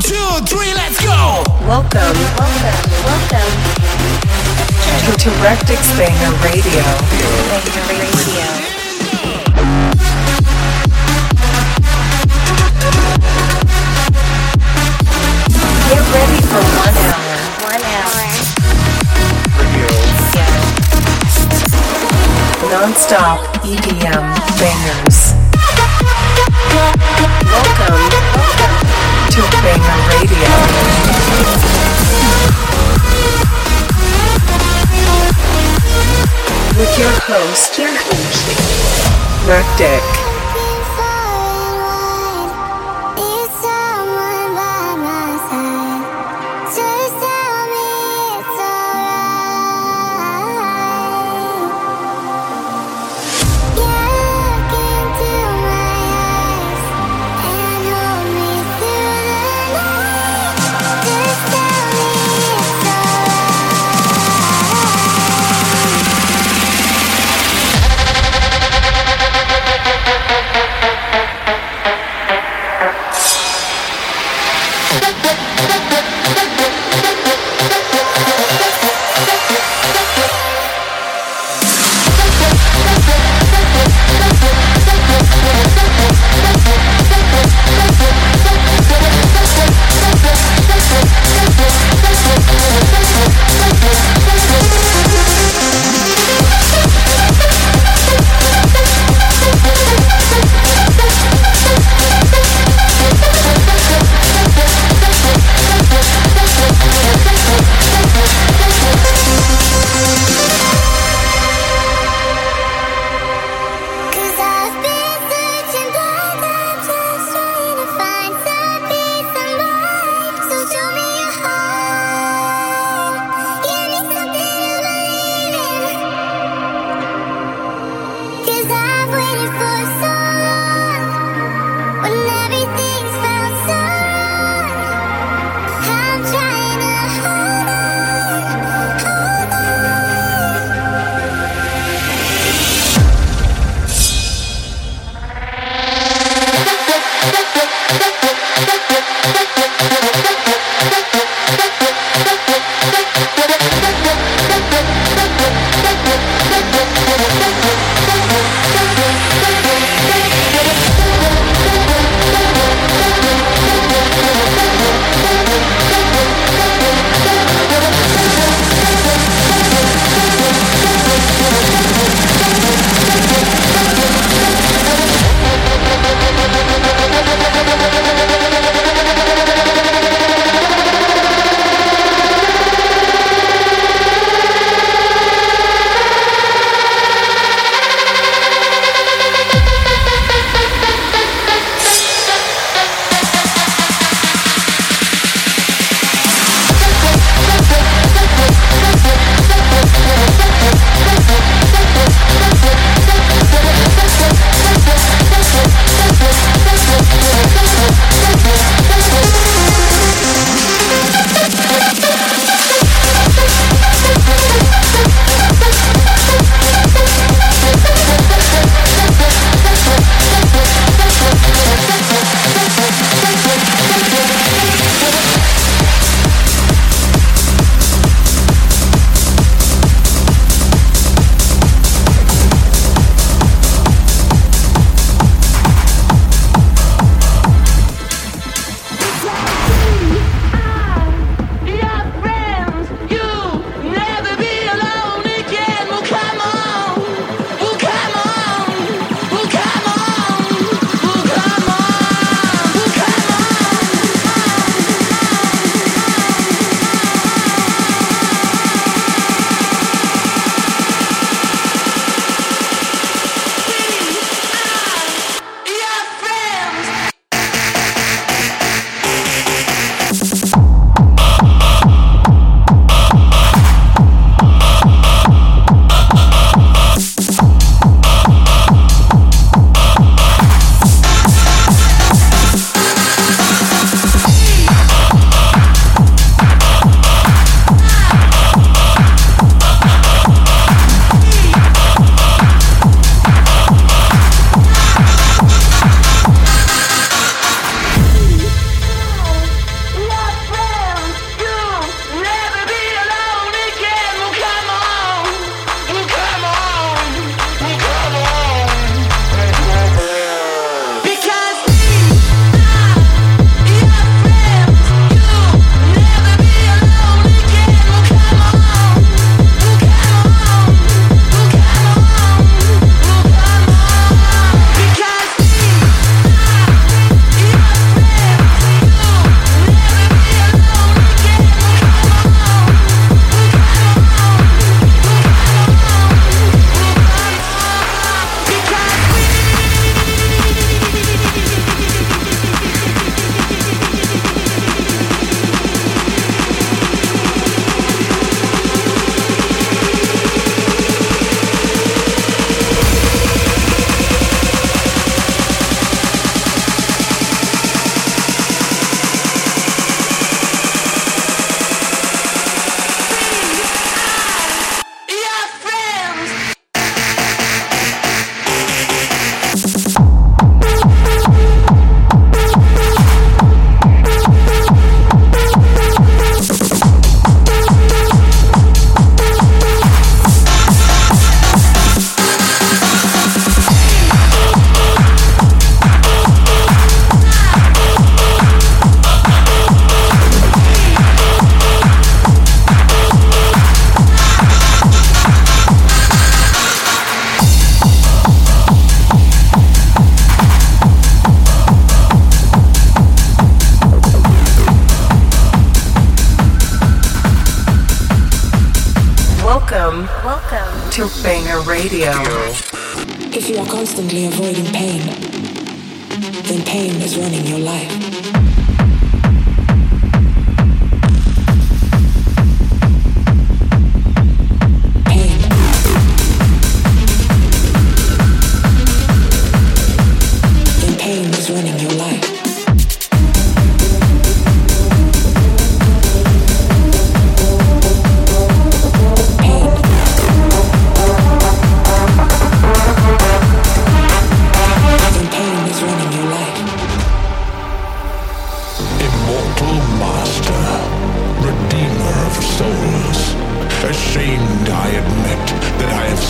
two, three, let's go! Welcome, welcome, welcome to, to Rectik's Banger Radio. Banger Radio. Get ready for one hour. One hour. Non-stop EDM bangers. Welcome, welcome your host, your host, Rectik. to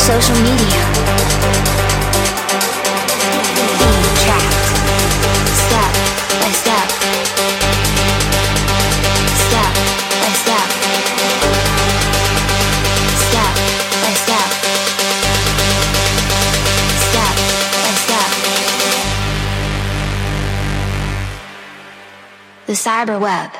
social media. Step by step, step by step, step by step, step by step. The cyber web.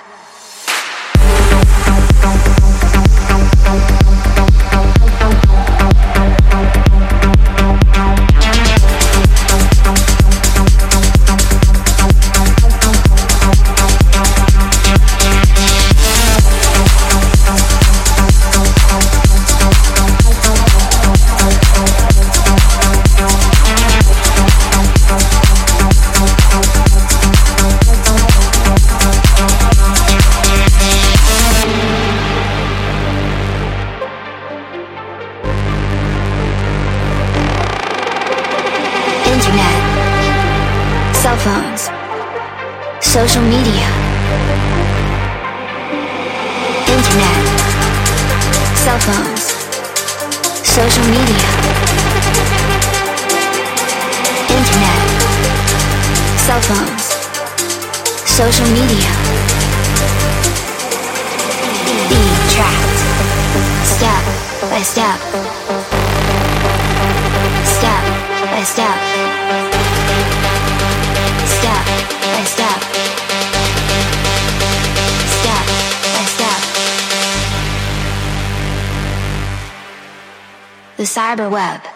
The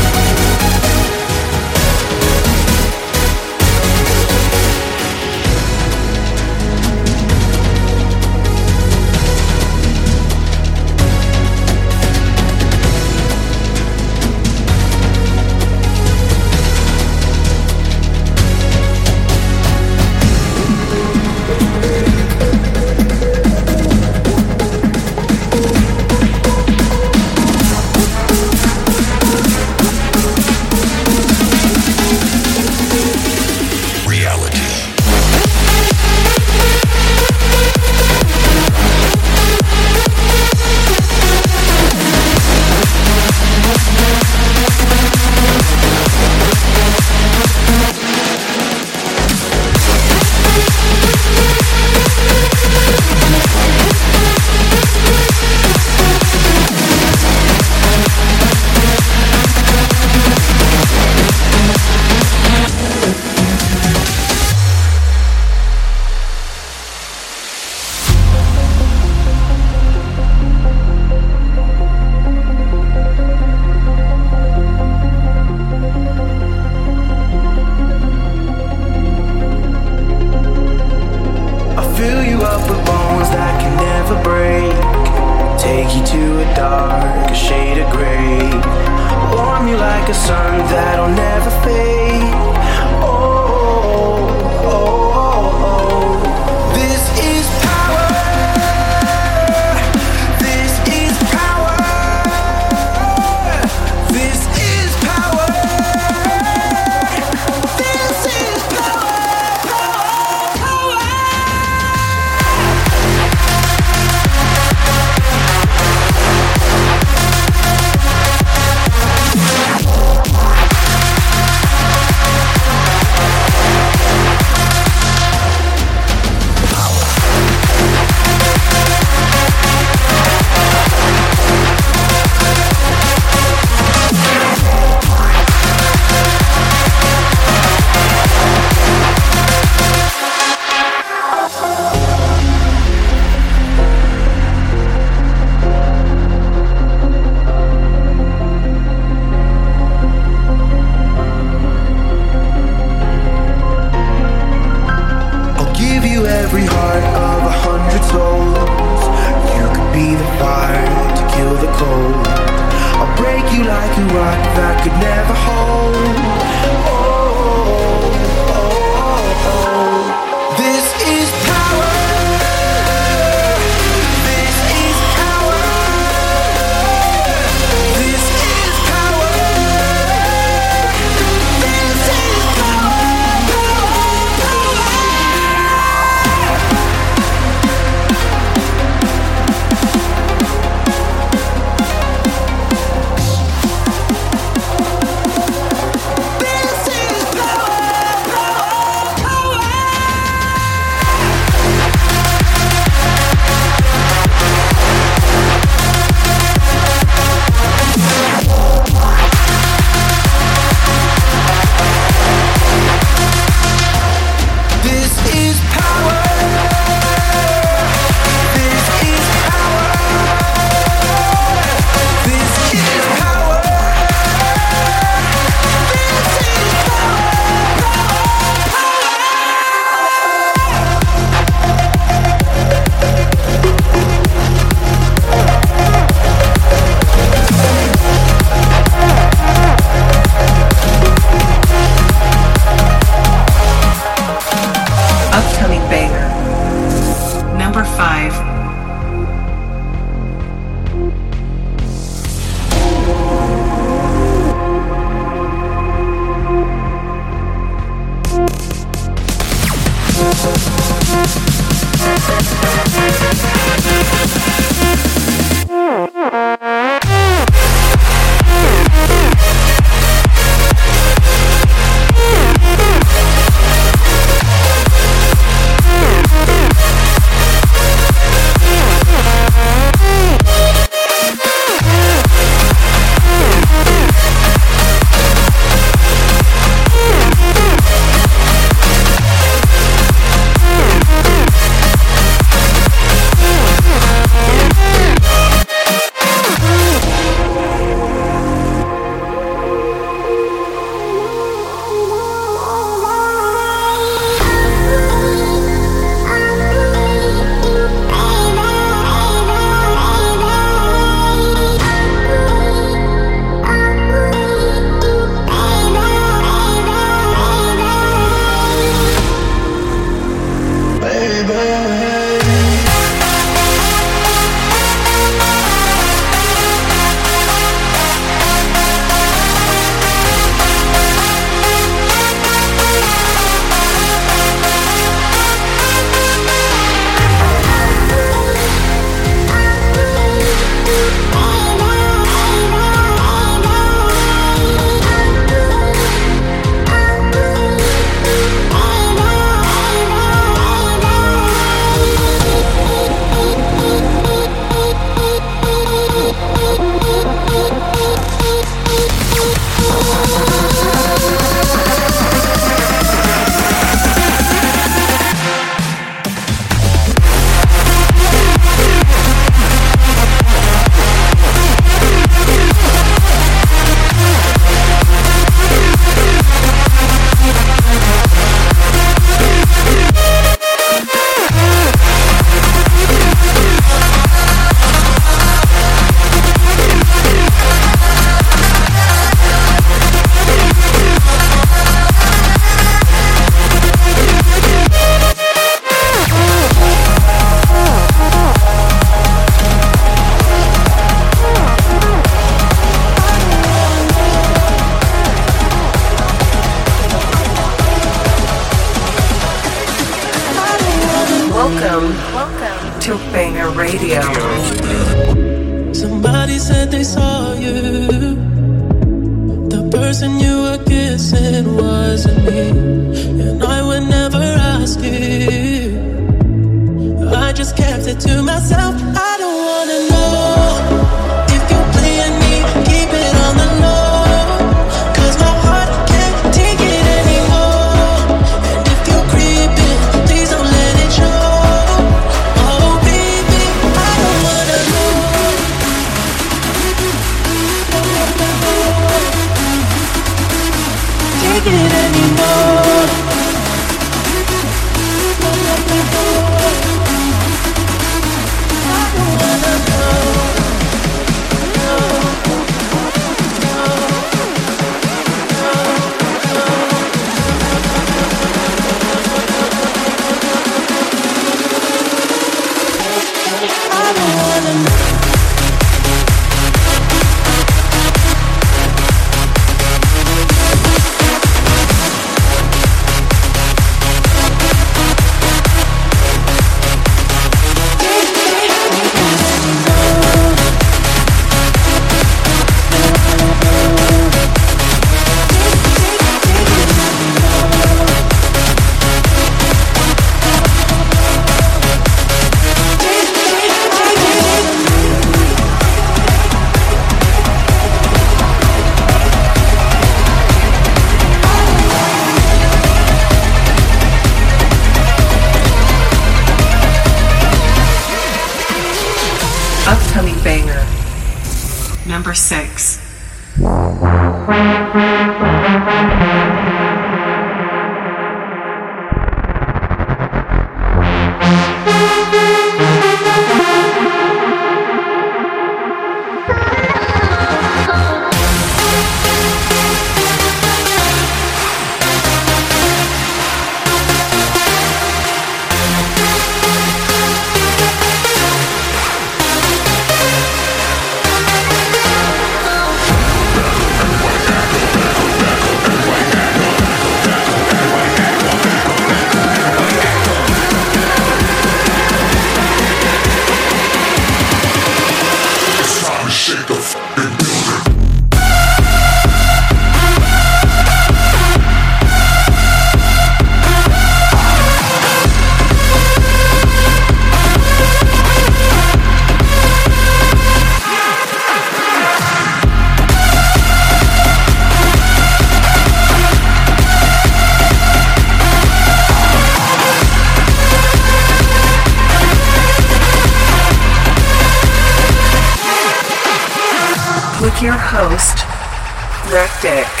Rectik.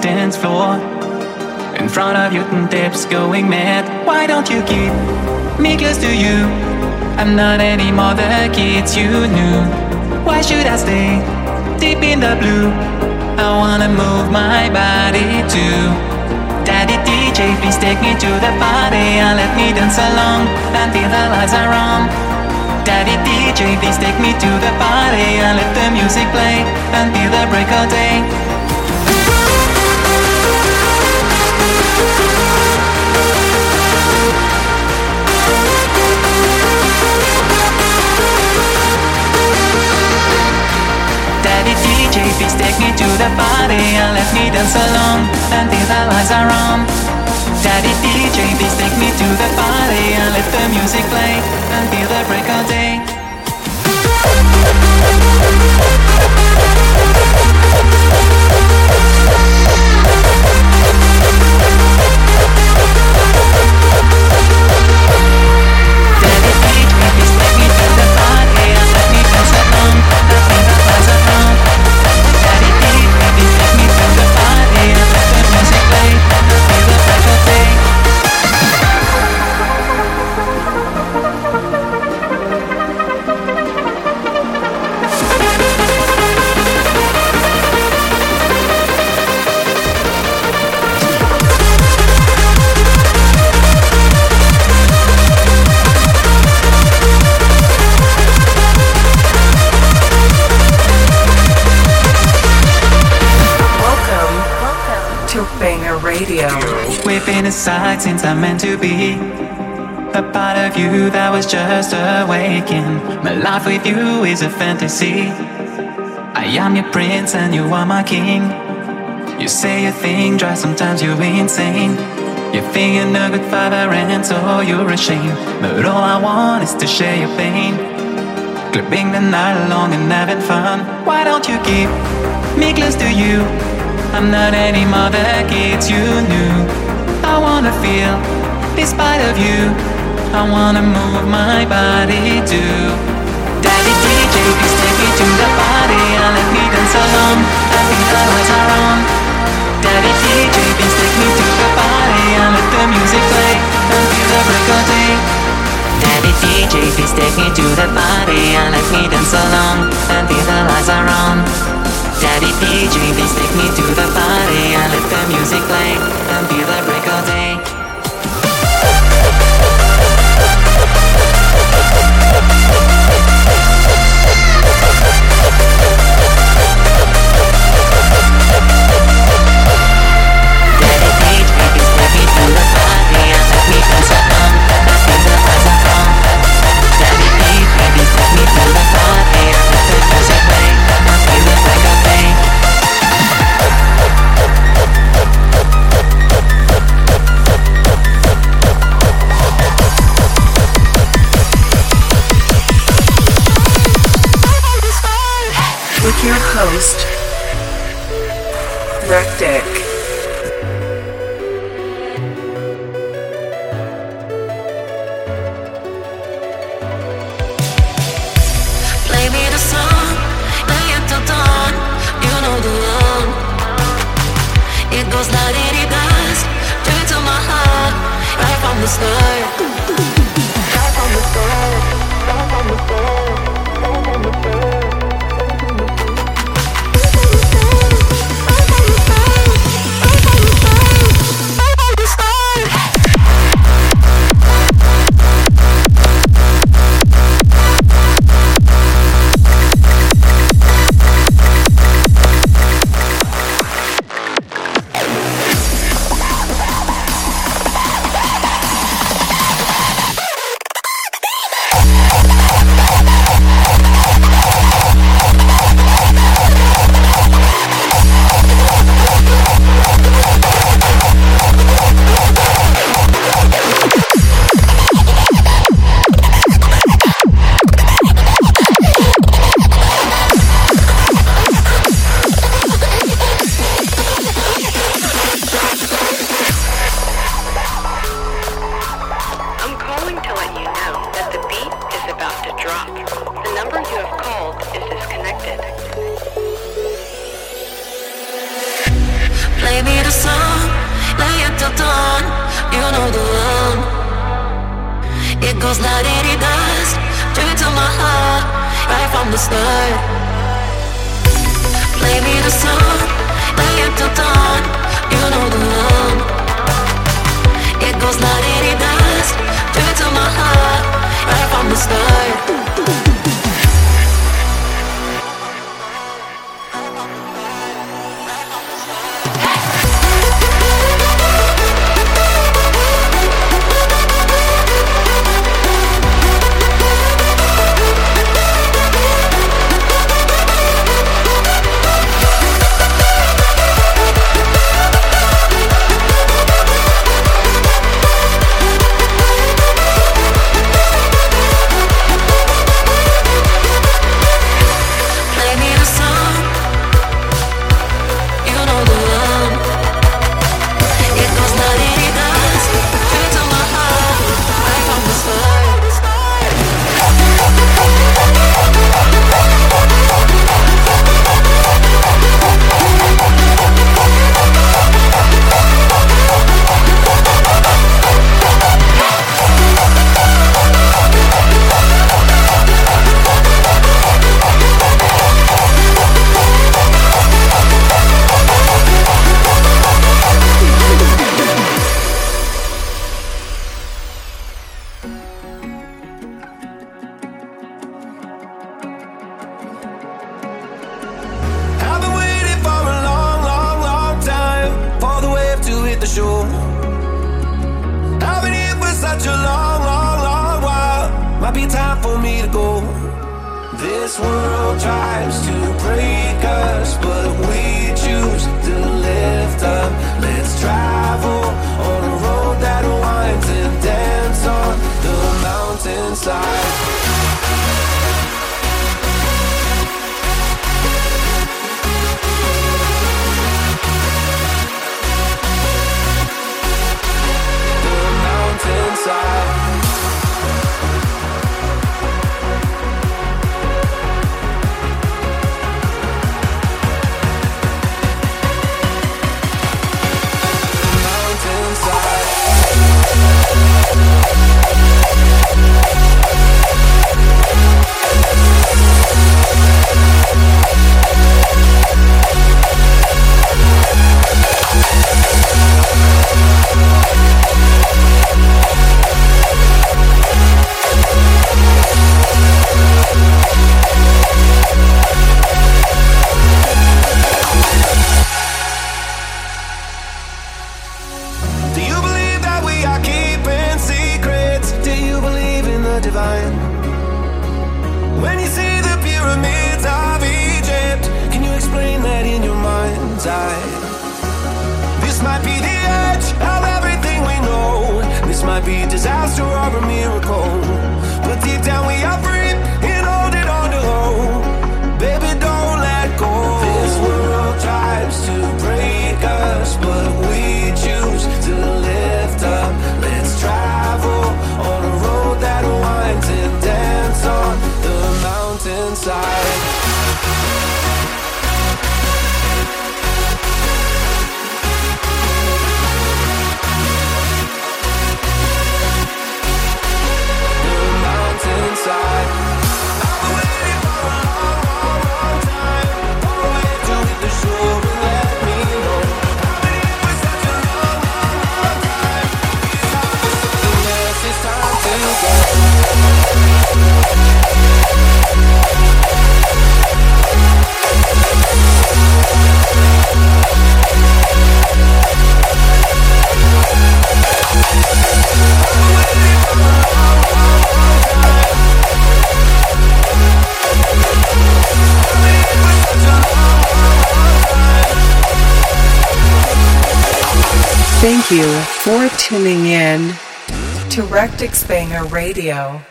Dance floor. In front of you, and tips going mad. Why don't you keep me close to you? I'm not anymore the kids you knew. Why should I stay deep in the blue? I wanna move my body too. Daddy DJ, please take me to the party and let me dance along until the lights are on. Daddy DJ, please take me to the party and let the music play until the break of day. Please take me to the party and let me dance along until the lights are on. Daddy DJ, please take me to the party and let the music play until the break of day. Aside since I'm meant to be. A part of you that was just awakened. My life with you is a fantasy. I am your prince and you are my king. You say a thing, dry, sometimes you're insane. You're no good father and so you're ashamed. But all I want is to share your pain. Clipping the night long and having fun. Why don't you keep me close to you? I'm not anymore the kids you knew. I wanna feel this part of you. I wanna move my body too. Daddy DJ, please take me to the party and let me dance along. I think the lights are on. Daddy DJ, please take me to the party and let the music play until the break of day. Daddy DJ, please take me to the party and let me dance along until the lights are on. Daddy DJ, please take me to the party and let the music play until the break Rectik's Banger Radio.